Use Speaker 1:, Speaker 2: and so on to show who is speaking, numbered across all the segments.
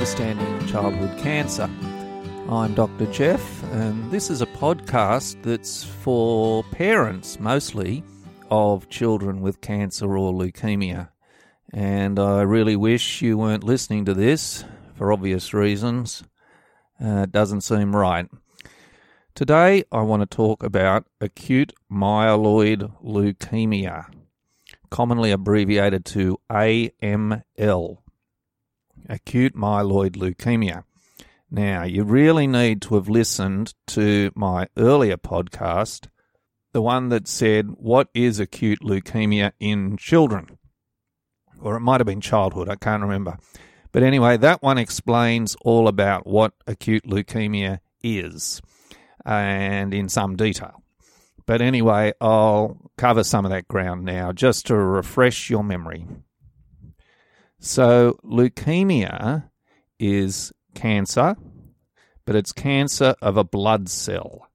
Speaker 1: Understanding Childhood Cancer. I'm Dr. Geoff, and this is a podcast that's for parents mostly of children with cancer or leukemia. And I really wish you weren't listening to this for obvious reasons. Uh, it doesn't seem right. Today, I want to talk about acute myeloid leukemia, commonly abbreviated to AML. Acute myeloid leukemia. Now, you really need to have listened to my earlier podcast, the one that said, What is acute leukemia in children? Or it might have been childhood, I can't remember. But anyway, that one explains all about what acute leukemia is and in some detail. But anyway, I'll cover some of that ground now just to refresh your memory. So, leukemia is cancer, but it's cancer of a blood cell.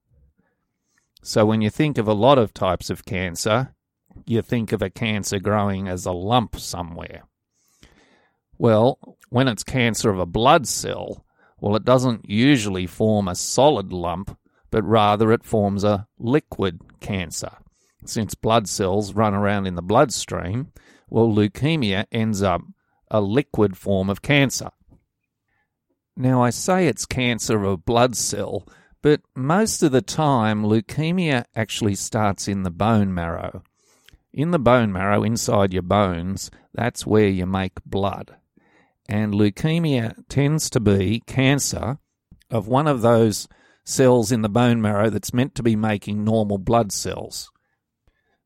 Speaker 1: So, when you think of a lot of types of cancer, you think of a cancer growing as a lump somewhere. Well, when it's cancer of a blood cell, well, it doesn't usually form a solid lump, but rather it forms a liquid cancer. Since blood cells run around in the bloodstream, well, leukemia ends up a liquid form of cancer. Now, I say it's cancer of blood cell, but most of the time, leukemia actually starts in the bone marrow. In the bone marrow, inside your bones, that's where you make blood. And leukemia tends to be cancer of one of those cells in the bone marrow that's meant to be making normal blood cells.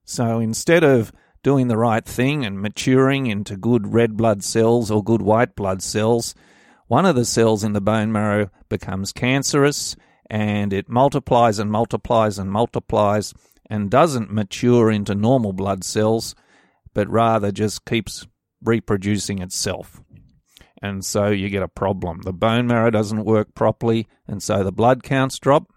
Speaker 1: So instead of doing the right thing and maturing into good red blood cells or good white blood cells, one of the cells in the bone marrow becomes cancerous and it multiplies and multiplies and multiplies and doesn't mature into normal blood cells, but rather just keeps reproducing itself. And so you get a problem. The bone marrow doesn't work properly, and so the blood counts drop.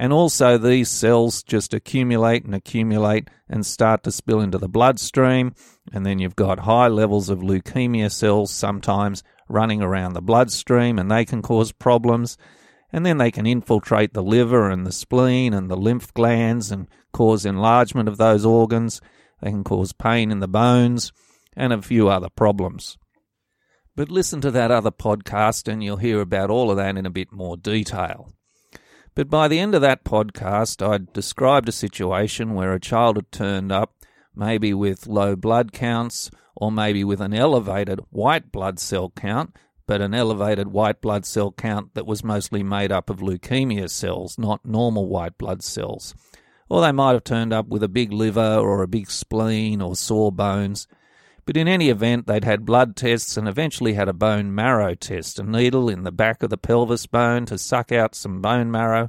Speaker 1: And also, these cells just accumulate and accumulate and start to spill into the bloodstream. And then you've got high levels of leukemia cells sometimes running around the bloodstream and they can cause problems. And then they can infiltrate the liver and the spleen and the lymph glands and cause enlargement of those organs. They can cause pain in the bones and a few other problems. But listen to that other podcast and you'll hear about all of that in a bit more detail. But by the end of that podcast, I'd described a situation where a child had turned up, maybe with low blood counts or maybe with an elevated white blood cell count, but an elevated white blood cell count that was mostly made up of leukemia cells, not normal white blood cells. Or they might have turned up with a big liver or a big spleen or sore bones. But in any event, they'd had blood tests and eventually had a bone marrow test, a needle in the back of the pelvis bone to suck out some bone marrow,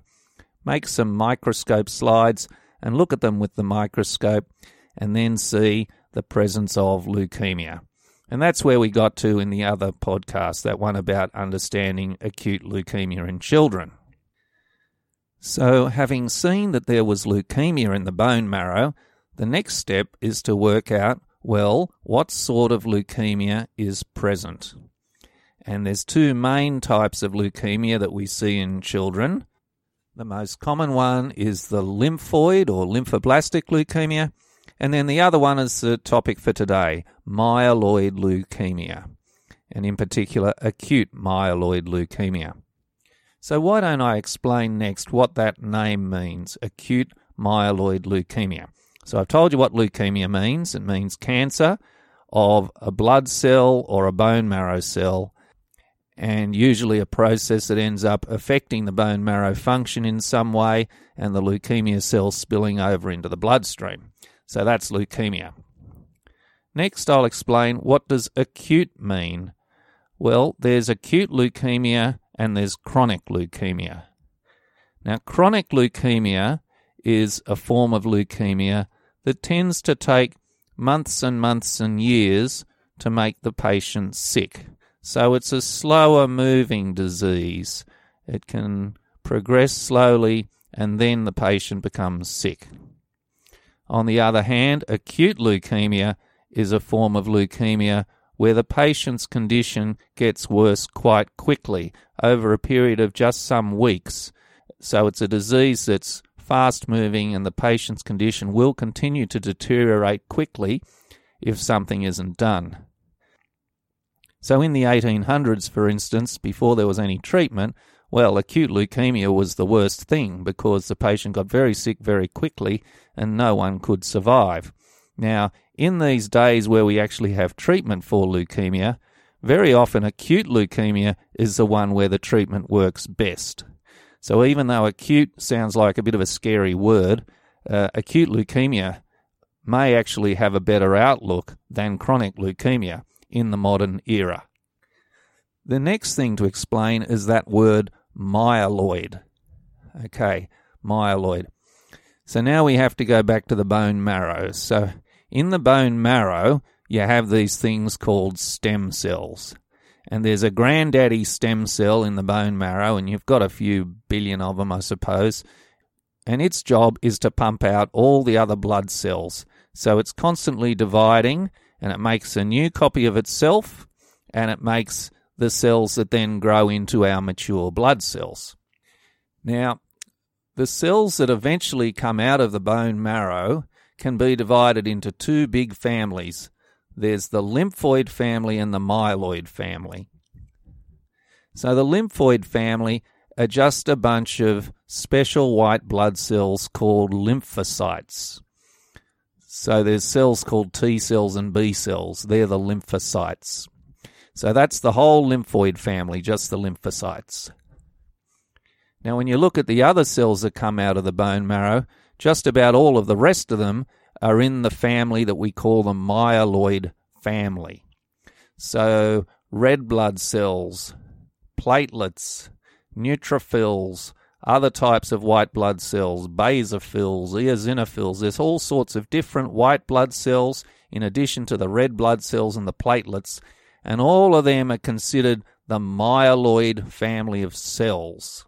Speaker 1: make some microscope slides and look at them with the microscope, and then see the presence of leukemia. And that's where we got to in the other podcast, that one about understanding acute leukemia in children. So, having seen that there was leukemia in the bone marrow, the next step is to work out well, what sort of leukemia is present? And there's two main types of leukemia that we see in children. The most common one is the lymphoid or lymphoblastic leukemia, and then the other one is the topic for today myeloid leukemia, and in particular, acute myeloid leukemia. So, why don't I explain next what that name means acute myeloid leukemia? So, I've told you what leukemia means it means cancer of a blood cell or a bone marrow cell, and usually a process that ends up affecting the bone marrow function in some way, and the leukemia cells spilling over into the bloodstream. So that's leukemia. Next, I'll explain what does acute mean. Well, there's acute leukemia and there's chronic leukemia. Now, chronic leukemia is a form of leukemia that tends to take months and months and years to make the patient sick. So it's a slower moving disease. It can progress slowly and then the patient becomes sick. On the other hand, acute leukemia is a form of leukemia where the patient's condition gets worse quite quickly over a period of just some weeks. So it's a disease that's fast moving and the patient's condition will continue to deteriorate quickly if something isn't done. So in the 1800s, for instance, before there was any treatment, well, acute leukemia was the worst thing because the patient got very sick very quickly and no one could survive. Now, in these days where we actually have treatment for leukemia, very often acute leukemia is the one where the treatment works best. So even though acute sounds like a bit of a scary word, uh, acute leukemia may actually have a better outlook than chronic leukemia in the modern era. The next thing to explain is that word myeloid. Okay, myeloid. So now we have to go back to the bone marrow. So in the bone marrow, you have these things called stem cells. And there's a granddaddy stem cell in the bone marrow, and you've got a few billion of them, I suppose. And its job is to pump out all the other blood cells. So it's constantly dividing, and it makes a new copy of itself, and it makes the cells that then grow into our mature blood cells. Now, the cells that eventually come out of the bone marrow can be divided into two big families. There's the lymphoid family and the myeloid family. So the lymphoid family are just a bunch of special white blood cells called lymphocytes. So there's cells called T cells and B cells. They're the lymphocytes. So that's the whole lymphoid family, just the lymphocytes. Now, when you look at the other cells that come out of the bone marrow, just about all of the rest of them are in the family that we call the myeloid family. So, red blood cells, platelets, neutrophils, other types of white blood cells, basophils, eosinophils. There's all sorts of different white blood cells in addition to the red blood cells and the platelets, and all of them are considered the myeloid family of cells.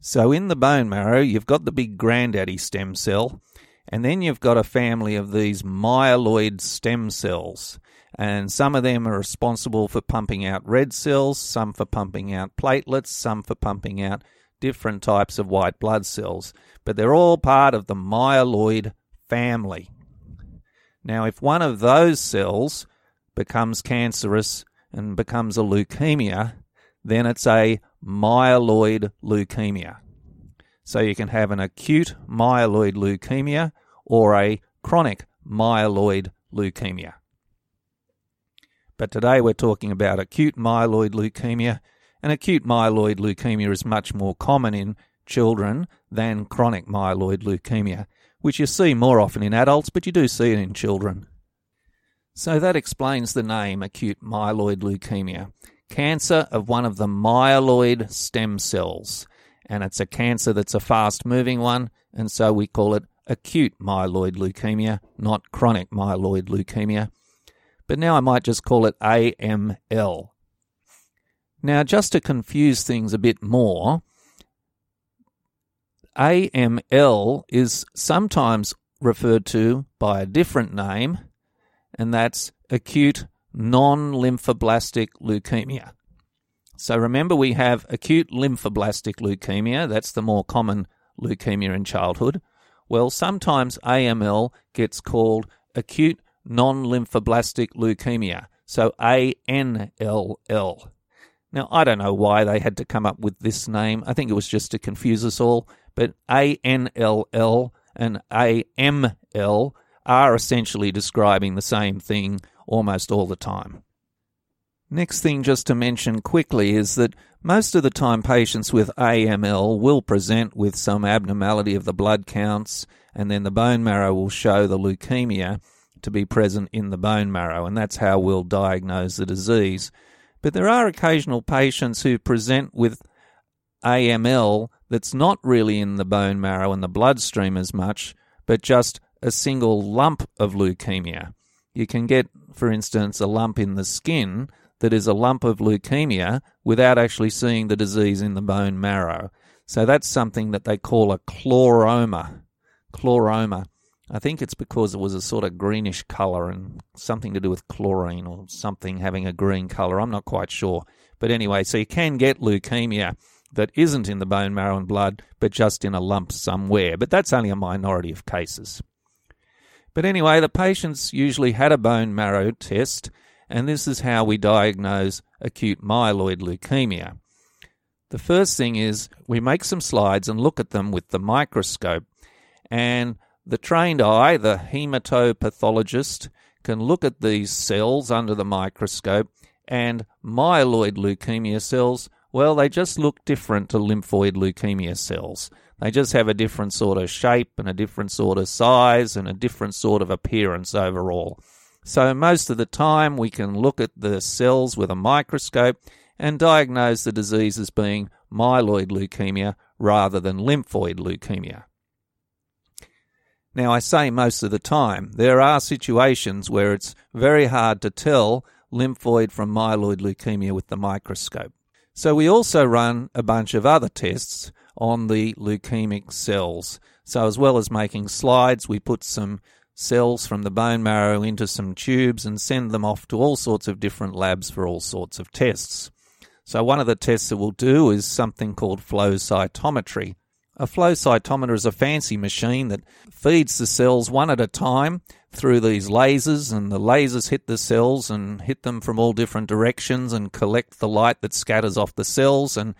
Speaker 1: So in the bone marrow, you've got the big granddaddy stem cell, and then you've got a family of these myeloid stem cells. And some of them are responsible for pumping out red cells, some for pumping out platelets, some for pumping out different types of white blood cells. But they're all part of the myeloid family. Now, if one of those cells becomes cancerous and becomes a leukemia, then it's a myeloid leukemia. So you can have an acute myeloid leukemia or a chronic myeloid leukemia. But today we're talking about acute myeloid leukemia, and acute myeloid leukemia is much more common in children than chronic myeloid leukemia, which you see more often in adults, but you do see it in children. So that explains the name acute myeloid leukemia cancer of one of the myeloid stem cells. And it's a cancer that's a fast moving one, and so we call it acute myeloid leukemia, not chronic myeloid leukemia. But now I might just call it AML. Now, just to confuse things a bit more, AML is sometimes referred to by a different name, and that's acute non lymphoblastic leukemia. So remember, we have acute lymphoblastic leukemia, that's the more common leukemia in childhood. Well, sometimes AML gets called acute non lymphoblastic leukemia, so ANLL. Now, I don't know why they had to come up with this name. I think it was just to confuse us all, but ANLL and AML are essentially describing the same thing almost all the time. Next thing, just to mention quickly, is that most of the time patients with AML will present with some abnormality of the blood counts, and then the bone marrow will show the leukemia to be present in the bone marrow, and that's how we'll diagnose the disease. But there are occasional patients who present with AML that's not really in the bone marrow and the bloodstream as much, but just a single lump of leukemia. You can get, for instance, a lump in the skin that is a lump of leukemia without actually seeing the disease in the bone marrow. So that's something that they call a chloroma. Chloroma. I think it's because it was a sort of greenish colour and something to do with chlorine or something having a green colour. I'm not quite sure. But anyway, so you can get leukemia that isn't in the bone marrow and blood, but just in a lump somewhere. But that's only a minority of cases. But anyway, the patients usually had a bone marrow test, and this is how we diagnose acute myeloid leukemia. The first thing is we make some slides and look at them with the microscope, and the trained eye, the hematopathologist, can look at these cells under the microscope, and myeloid leukemia cells, well, they just look different to lymphoid leukemia cells. They just have a different sort of shape and a different sort of size and a different sort of appearance overall. So, most of the time, we can look at the cells with a microscope and diagnose the disease as being myeloid leukemia rather than lymphoid leukemia. Now, I say most of the time. There are situations where it's very hard to tell lymphoid from myeloid leukemia with the microscope. So, we also run a bunch of other tests on the leukemic cells. So, as well as making slides, we put some cells from the bone marrow into some tubes and send them off to all sorts of different labs for all sorts of tests. So, one of the tests that we'll do is something called flow cytometry. A flow cytometer is a fancy machine that feeds the cells one at a time through these lasers, and the lasers hit the cells and hit them from all different directions and collect the light that scatters off the cells. And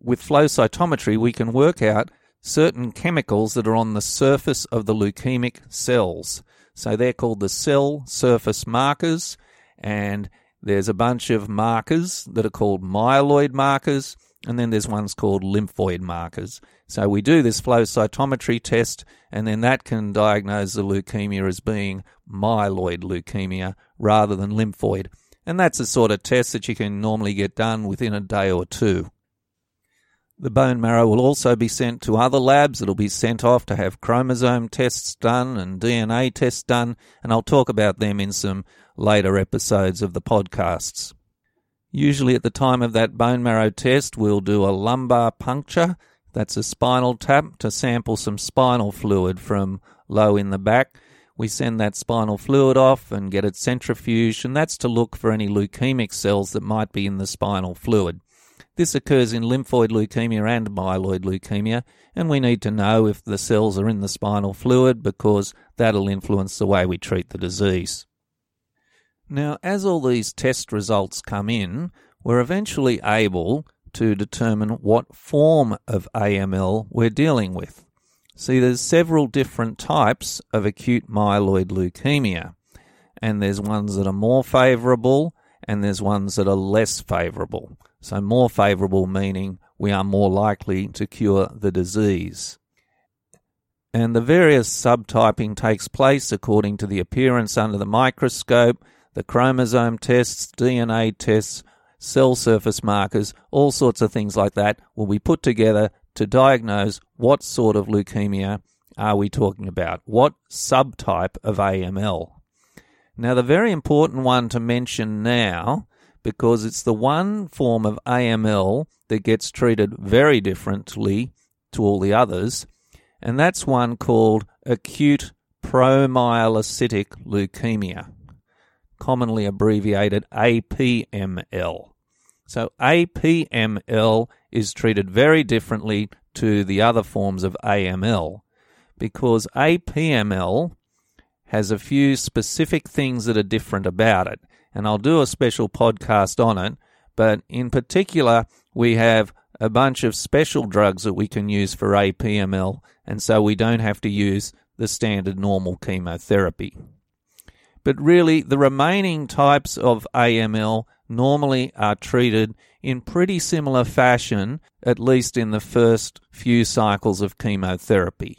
Speaker 1: with flow cytometry, we can work out certain chemicals that are on the surface of the leukemic cells. So they're called the cell surface markers, and there's a bunch of markers that are called myeloid markers, and then there's ones called lymphoid markers. So we do this flow cytometry test, and then that can diagnose the leukemia as being myeloid leukemia rather than lymphoid. And that's the sort of test that you can normally get done within a day or two. The bone marrow will also be sent to other labs. It'll be sent off to have chromosome tests done and DNA tests done, and I'll talk about them in some later episodes of the podcasts. Usually, at the time of that bone marrow test, we'll do a lumbar puncture. That's a spinal tap to sample some spinal fluid from low in the back. We send that spinal fluid off and get it centrifuged, and that's to look for any leukemic cells that might be in the spinal fluid. This occurs in lymphoid leukemia and myeloid leukemia, and we need to know if the cells are in the spinal fluid because that'll influence the way we treat the disease. Now, as all these test results come in, we're eventually able to determine what form of AML we're dealing with. See, there's several different types of acute myeloid leukemia, and there's ones that are more favourable and there's ones that are less favourable. So, more favourable meaning we are more likely to cure the disease. And the various subtyping takes place according to the appearance under the microscope, the chromosome tests, DNA tests, cell surface markers, all sorts of things like that will be put together to diagnose what sort of leukemia are we talking about? What subtype of AML? Now, the very important one to mention now because it's the one form of AML that gets treated very differently to all the others, and that's one called acute promyelocytic leukemia, commonly abbreviated APML. So APML is treated very differently to the other forms of AML because APML has a few specific things that are different about it and I'll do a special podcast on it. But in particular, we have a bunch of special drugs that we can use for APML, and so we don't have to use the standard normal chemotherapy. But really, the remaining types of AML normally are treated in pretty similar fashion, at least in the first few cycles of chemotherapy.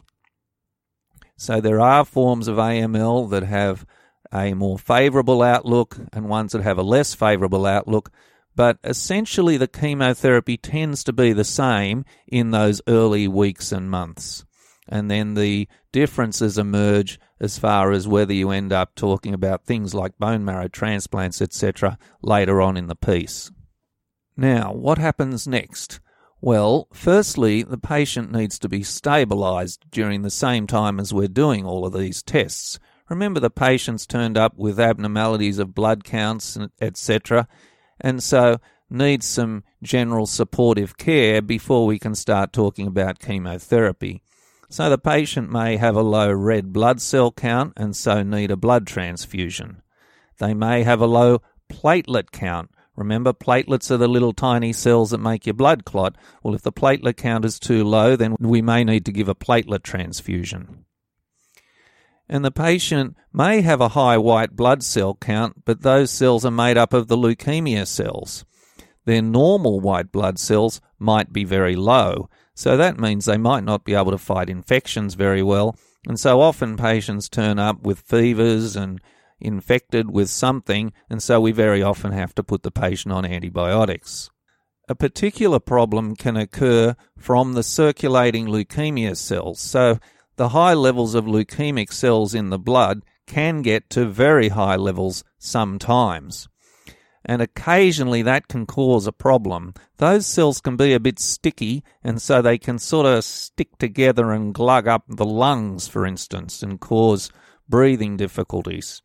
Speaker 1: So there are forms of AML that have a more favorable outlook and ones that have a less favorable outlook. But essentially, the chemotherapy tends to be the same in those early weeks and months. And then the differences emerge as far as whether you end up talking about things like bone marrow transplants, etc., later on in the piece. Now, what happens next? Well, firstly, the patient needs to be stabilized during the same time as we're doing all of these tests. Remember, the patient's turned up with abnormalities of blood counts, etc., and so needs some general supportive care before we can start talking about chemotherapy. So the patient may have a low red blood cell count and so need a blood transfusion. They may have a low platelet count. Remember, platelets are the little tiny cells that make your blood clot. Well, if the platelet count is too low, then we may need to give a platelet transfusion. And the patient may have a high white blood cell count, but those cells are made up of the leukemia cells. Their normal white blood cells might be very low, so that means they might not be able to fight infections very well. And so often patients turn up with fevers and infected with something, and so we very often have to put the patient on antibiotics. A particular problem can occur from the circulating leukemia cells. So the high levels of leukemic cells in the blood can get to very high levels sometimes. And occasionally that can cause a problem. Those cells can be a bit sticky, and so they can sort of stick together and glug up the lungs, for instance, and cause breathing difficulties.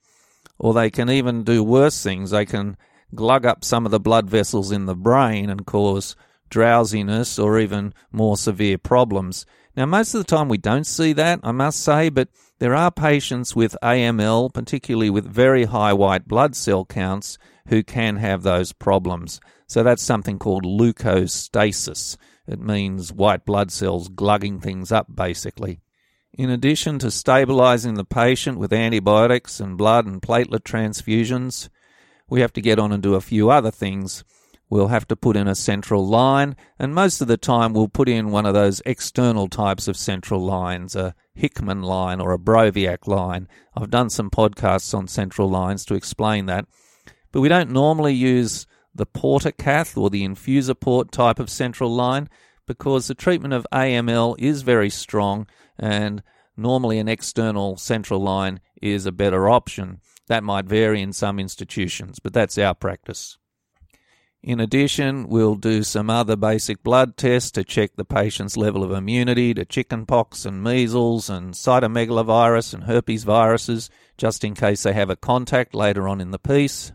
Speaker 1: Or they can even do worse things. They can glug up some of the blood vessels in the brain and cause drowsiness or even more severe problems. Now, most of the time we don't see that, I must say, but there are patients with AML, particularly with very high white blood cell counts, who can have those problems. So that's something called leukostasis. It means white blood cells glugging things up, basically. In addition to stabilizing the patient with antibiotics and blood and platelet transfusions, we have to get on and do a few other things We'll have to put in a central line, and most of the time we'll put in one of those external types of central lines, a Hickman line or a Broviac line. I've done some podcasts on central lines to explain that. But we don't normally use the portacath or the infuser port type of central line because the treatment of AML is very strong and normally an external central line is a better option. That might vary in some institutions, but that's our practice. In addition, we'll do some other basic blood tests to check the patient's level of immunity to chickenpox and measles and cytomegalovirus and herpes viruses, just in case they have a contact later on in the piece.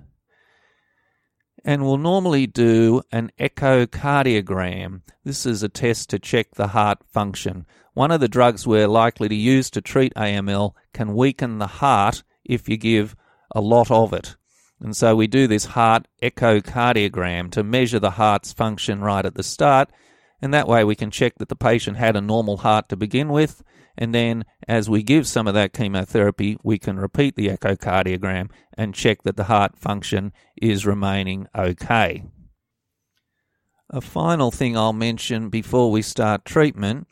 Speaker 1: And we'll normally do an echocardiogram. This is a test to check the heart function. One of the drugs we're likely to use to treat AML can weaken the heart if you give a lot of it. And so we do this heart echocardiogram to measure the heart's function right at the start. And that way we can check that the patient had a normal heart to begin with. And then as we give some of that chemotherapy, we can repeat the echocardiogram and check that the heart function is remaining okay. A final thing I'll mention before we start treatment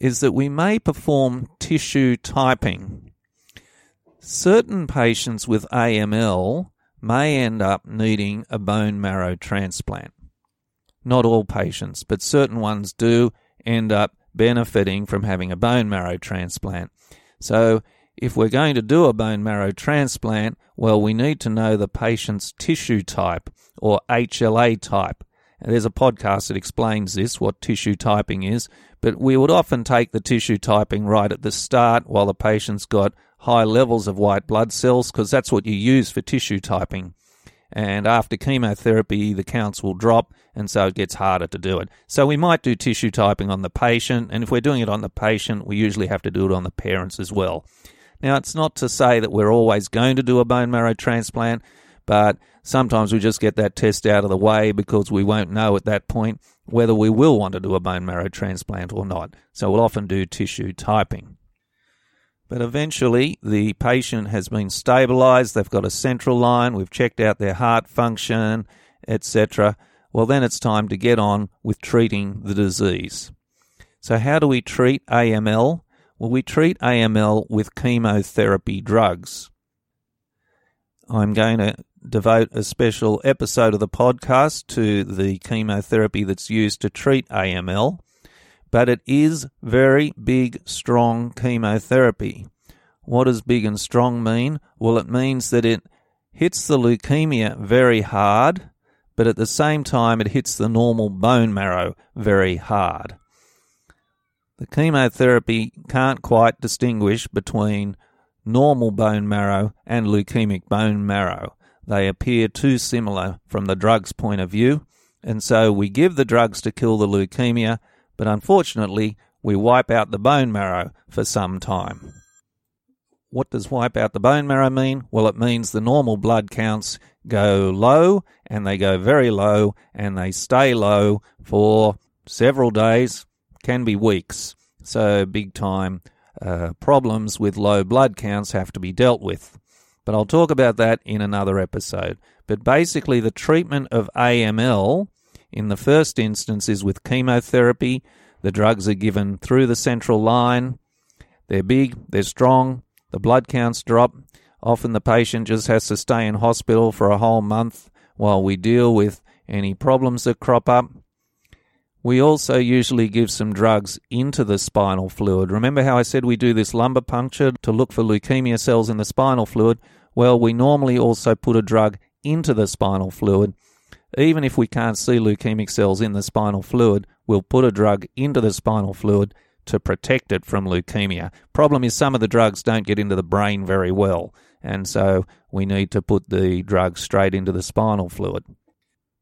Speaker 1: is that we may perform tissue typing. Certain patients with AML may end up needing a bone marrow transplant. Not all patients, but certain ones do end up benefiting from having a bone marrow transplant. So, if we're going to do a bone marrow transplant, well, we need to know the patient's tissue type or HLA type. And there's a podcast that explains this, what tissue typing is, but we would often take the tissue typing right at the start while the patient's got high levels of white blood cells because that's what you use for tissue typing. And after chemotherapy, the counts will drop, and so it gets harder to do it. So we might do tissue typing on the patient, and if we're doing it on the patient, we usually have to do it on the parents as well. Now, it's not to say that we're always going to do a bone marrow transplant, but sometimes we just get that test out of the way because we won't know at that point whether we will want to do a bone marrow transplant or not. So we'll often do tissue typing. But eventually, the patient has been stabilized, they've got a central line, we've checked out their heart function, etc. Well, then it's time to get on with treating the disease. So, how do we treat AML? Well, we treat AML with chemotherapy drugs. I'm going to devote a special episode of the podcast to the chemotherapy that's used to treat AML but it is very big, strong chemotherapy. What does big and strong mean? Well, it means that it hits the leukemia very hard, but at the same time, it hits the normal bone marrow very hard. The chemotherapy can't quite distinguish between normal bone marrow and leukemic bone marrow. They appear too similar from the drug's point of view, and so we give the drugs to kill the leukemia, but unfortunately, we wipe out the bone marrow for some time. What does wipe out the bone marrow mean? Well, it means the normal blood counts go low and they go very low and they stay low for several days, can be weeks. So, big time uh, problems with low blood counts have to be dealt with. But I'll talk about that in another episode. But basically, the treatment of AML in the first instance is with chemotherapy. The drugs are given through the central line. They're big, they're strong, the blood counts drop. Often the patient just has to stay in hospital for a whole month while we deal with any problems that crop up. We also usually give some drugs into the spinal fluid. Remember how I said we do this lumbar puncture to look for leukemia cells in the spinal fluid? Well, we normally also put a drug into the spinal fluid. Even if we can't see leukemic cells in the spinal fluid, we'll put a drug into the spinal fluid to protect it from leukemia. Problem is, some of the drugs don't get into the brain very well, and so we need to put the drug straight into the spinal fluid.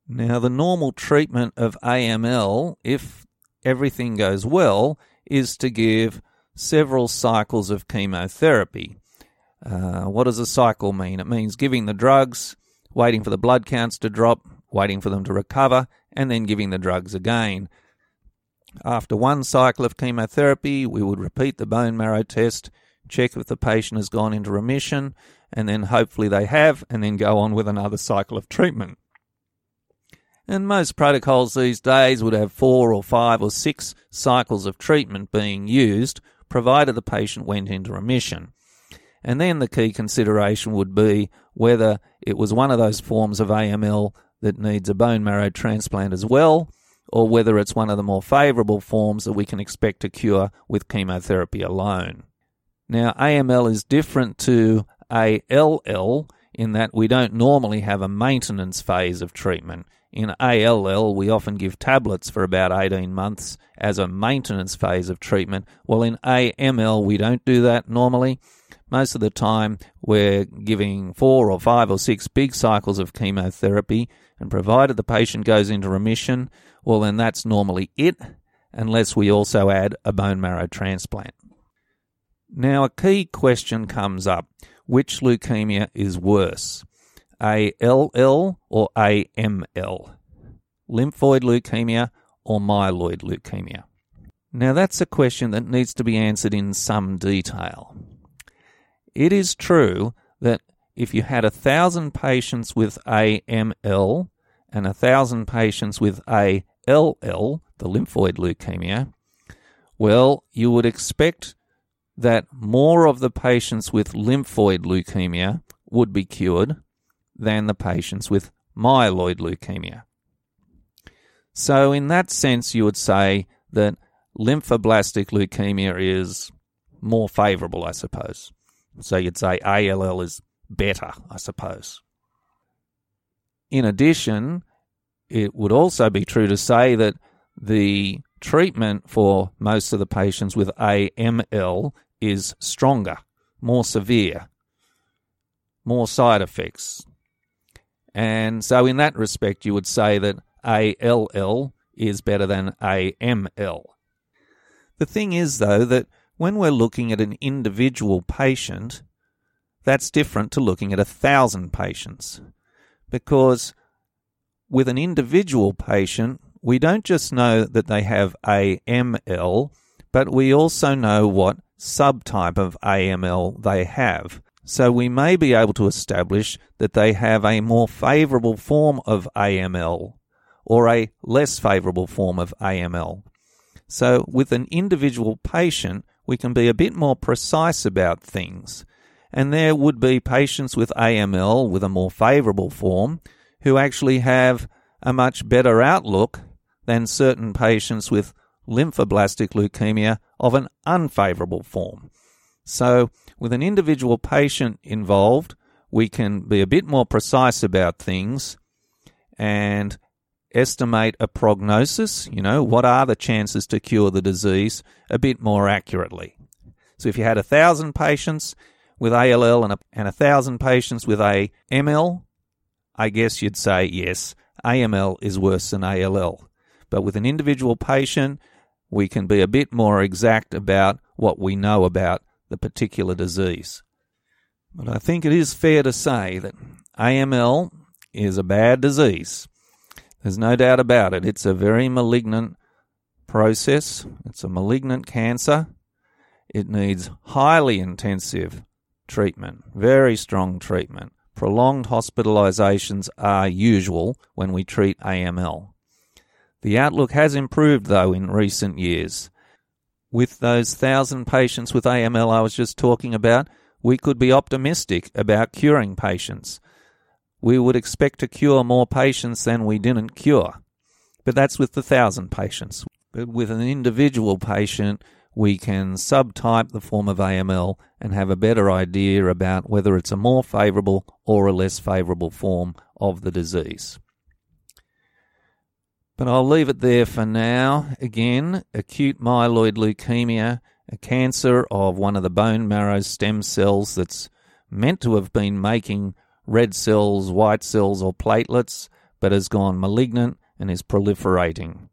Speaker 1: Now, the normal treatment of AML, if everything goes well, is to give several cycles of chemotherapy. Uh, what does a cycle mean? It means giving the drugs, waiting for the blood counts to drop, waiting for them to recover, and then giving the drugs again. After one cycle of chemotherapy, we would repeat the bone marrow test, check if the patient has gone into remission, and then hopefully they have, and then go on with another cycle of treatment. And most protocols these days would have four or five or six cycles of treatment being used, provided the patient went into remission. And then the key consideration would be whether it was one of those forms of AML that needs a bone marrow transplant as well, or whether it's one of the more favourable forms that we can expect to cure with chemotherapy alone. Now, AML is different to ALL in that we don't normally have a maintenance phase of treatment. In ALL, we often give tablets for about 18 months as a maintenance phase of treatment. Well, in AML, we don't do that normally. Most of the time, we're giving four or five or six big cycles of chemotherapy, and provided the patient goes into remission, well, then that's normally it, unless we also add a bone marrow transplant. Now, a key question comes up which leukemia is worse? ALL or AML, lymphoid leukemia or myeloid leukemia? Now, that's a question that needs to be answered in some detail. It is true that if you had a thousand patients with AML and a thousand patients with ALL, the lymphoid leukemia, well, you would expect that more of the patients with lymphoid leukemia would be cured than the patients with myeloid leukemia. So, in that sense, you would say that lymphoblastic leukemia is more favourable, I suppose. So, you'd say ALL is better, I suppose. In addition, it would also be true to say that the treatment for most of the patients with AML is stronger, more severe, more side effects, and so, in that respect, you would say that ALL is better than AML. The thing is, though, that when we're looking at an individual patient, that's different to looking at a thousand patients. Because with an individual patient, we don't just know that they have AML, but we also know what subtype of AML they have. So we may be able to establish that they have a more favourable form of AML or a less favourable form of AML. So with an individual patient, we can be a bit more precise about things. And there would be patients with AML with a more favourable form who actually have a much better outlook than certain patients with lymphoblastic leukemia of an unfavourable form. So with an individual patient involved, we can be a bit more precise about things and estimate a prognosis, you know, what are the chances to cure the disease a bit more accurately. So if you had a thousand patients with ALL and a, and thousand patients with AML, I guess you'd say yes, AML is worse than ALL. But with an individual patient, we can be a bit more exact about what we know about the particular disease. But I think it is fair to say that AML is a bad disease. There's no doubt about it. It's a very malignant process, it's a malignant cancer. It needs highly intensive treatment, very strong treatment. Prolonged hospitalizations are usual when we treat AML. The outlook has improved, though, in recent years. With those thousand patients with AML I was just talking about, we could be optimistic about curing patients. We would expect to cure more patients than we didn't cure. But that's with the thousand patients. But with an individual patient, we can subtype the form of AML and have a better idea about whether it's a more favourable or a less favourable form of the disease. But I'll leave it there for now. Again, acute myeloid leukemia, a cancer of one of the bone marrow stem cells that's meant to have been making red cells, white cells, or platelets, but has gone malignant and is proliferating.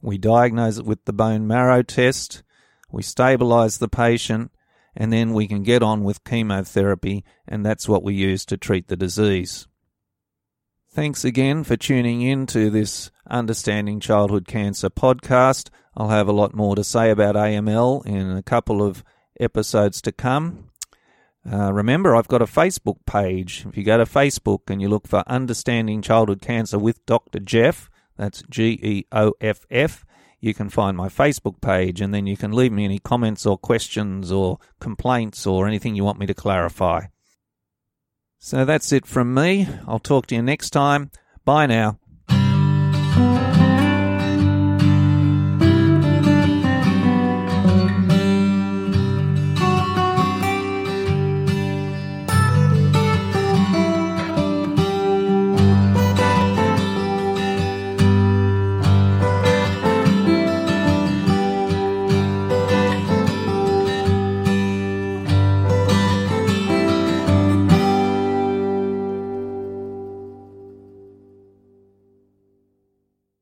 Speaker 1: We diagnose it with the bone marrow test, we stabilize the patient, and then we can get on with chemotherapy, and that's what we use to treat the disease. Thanks again for tuning in to this Understanding Childhood Cancer podcast. I'll have a lot more to say about AML in a couple of episodes to come. Uh, remember, I've got a Facebook page. If you go to Facebook and you look for Understanding Childhood Cancer with Dr. Geoff, that's G E O F F, you can find my Facebook page and then you can leave me any comments or questions or complaints or anything you want me to clarify. So that's it from me. I'll talk to you next time. Bye now.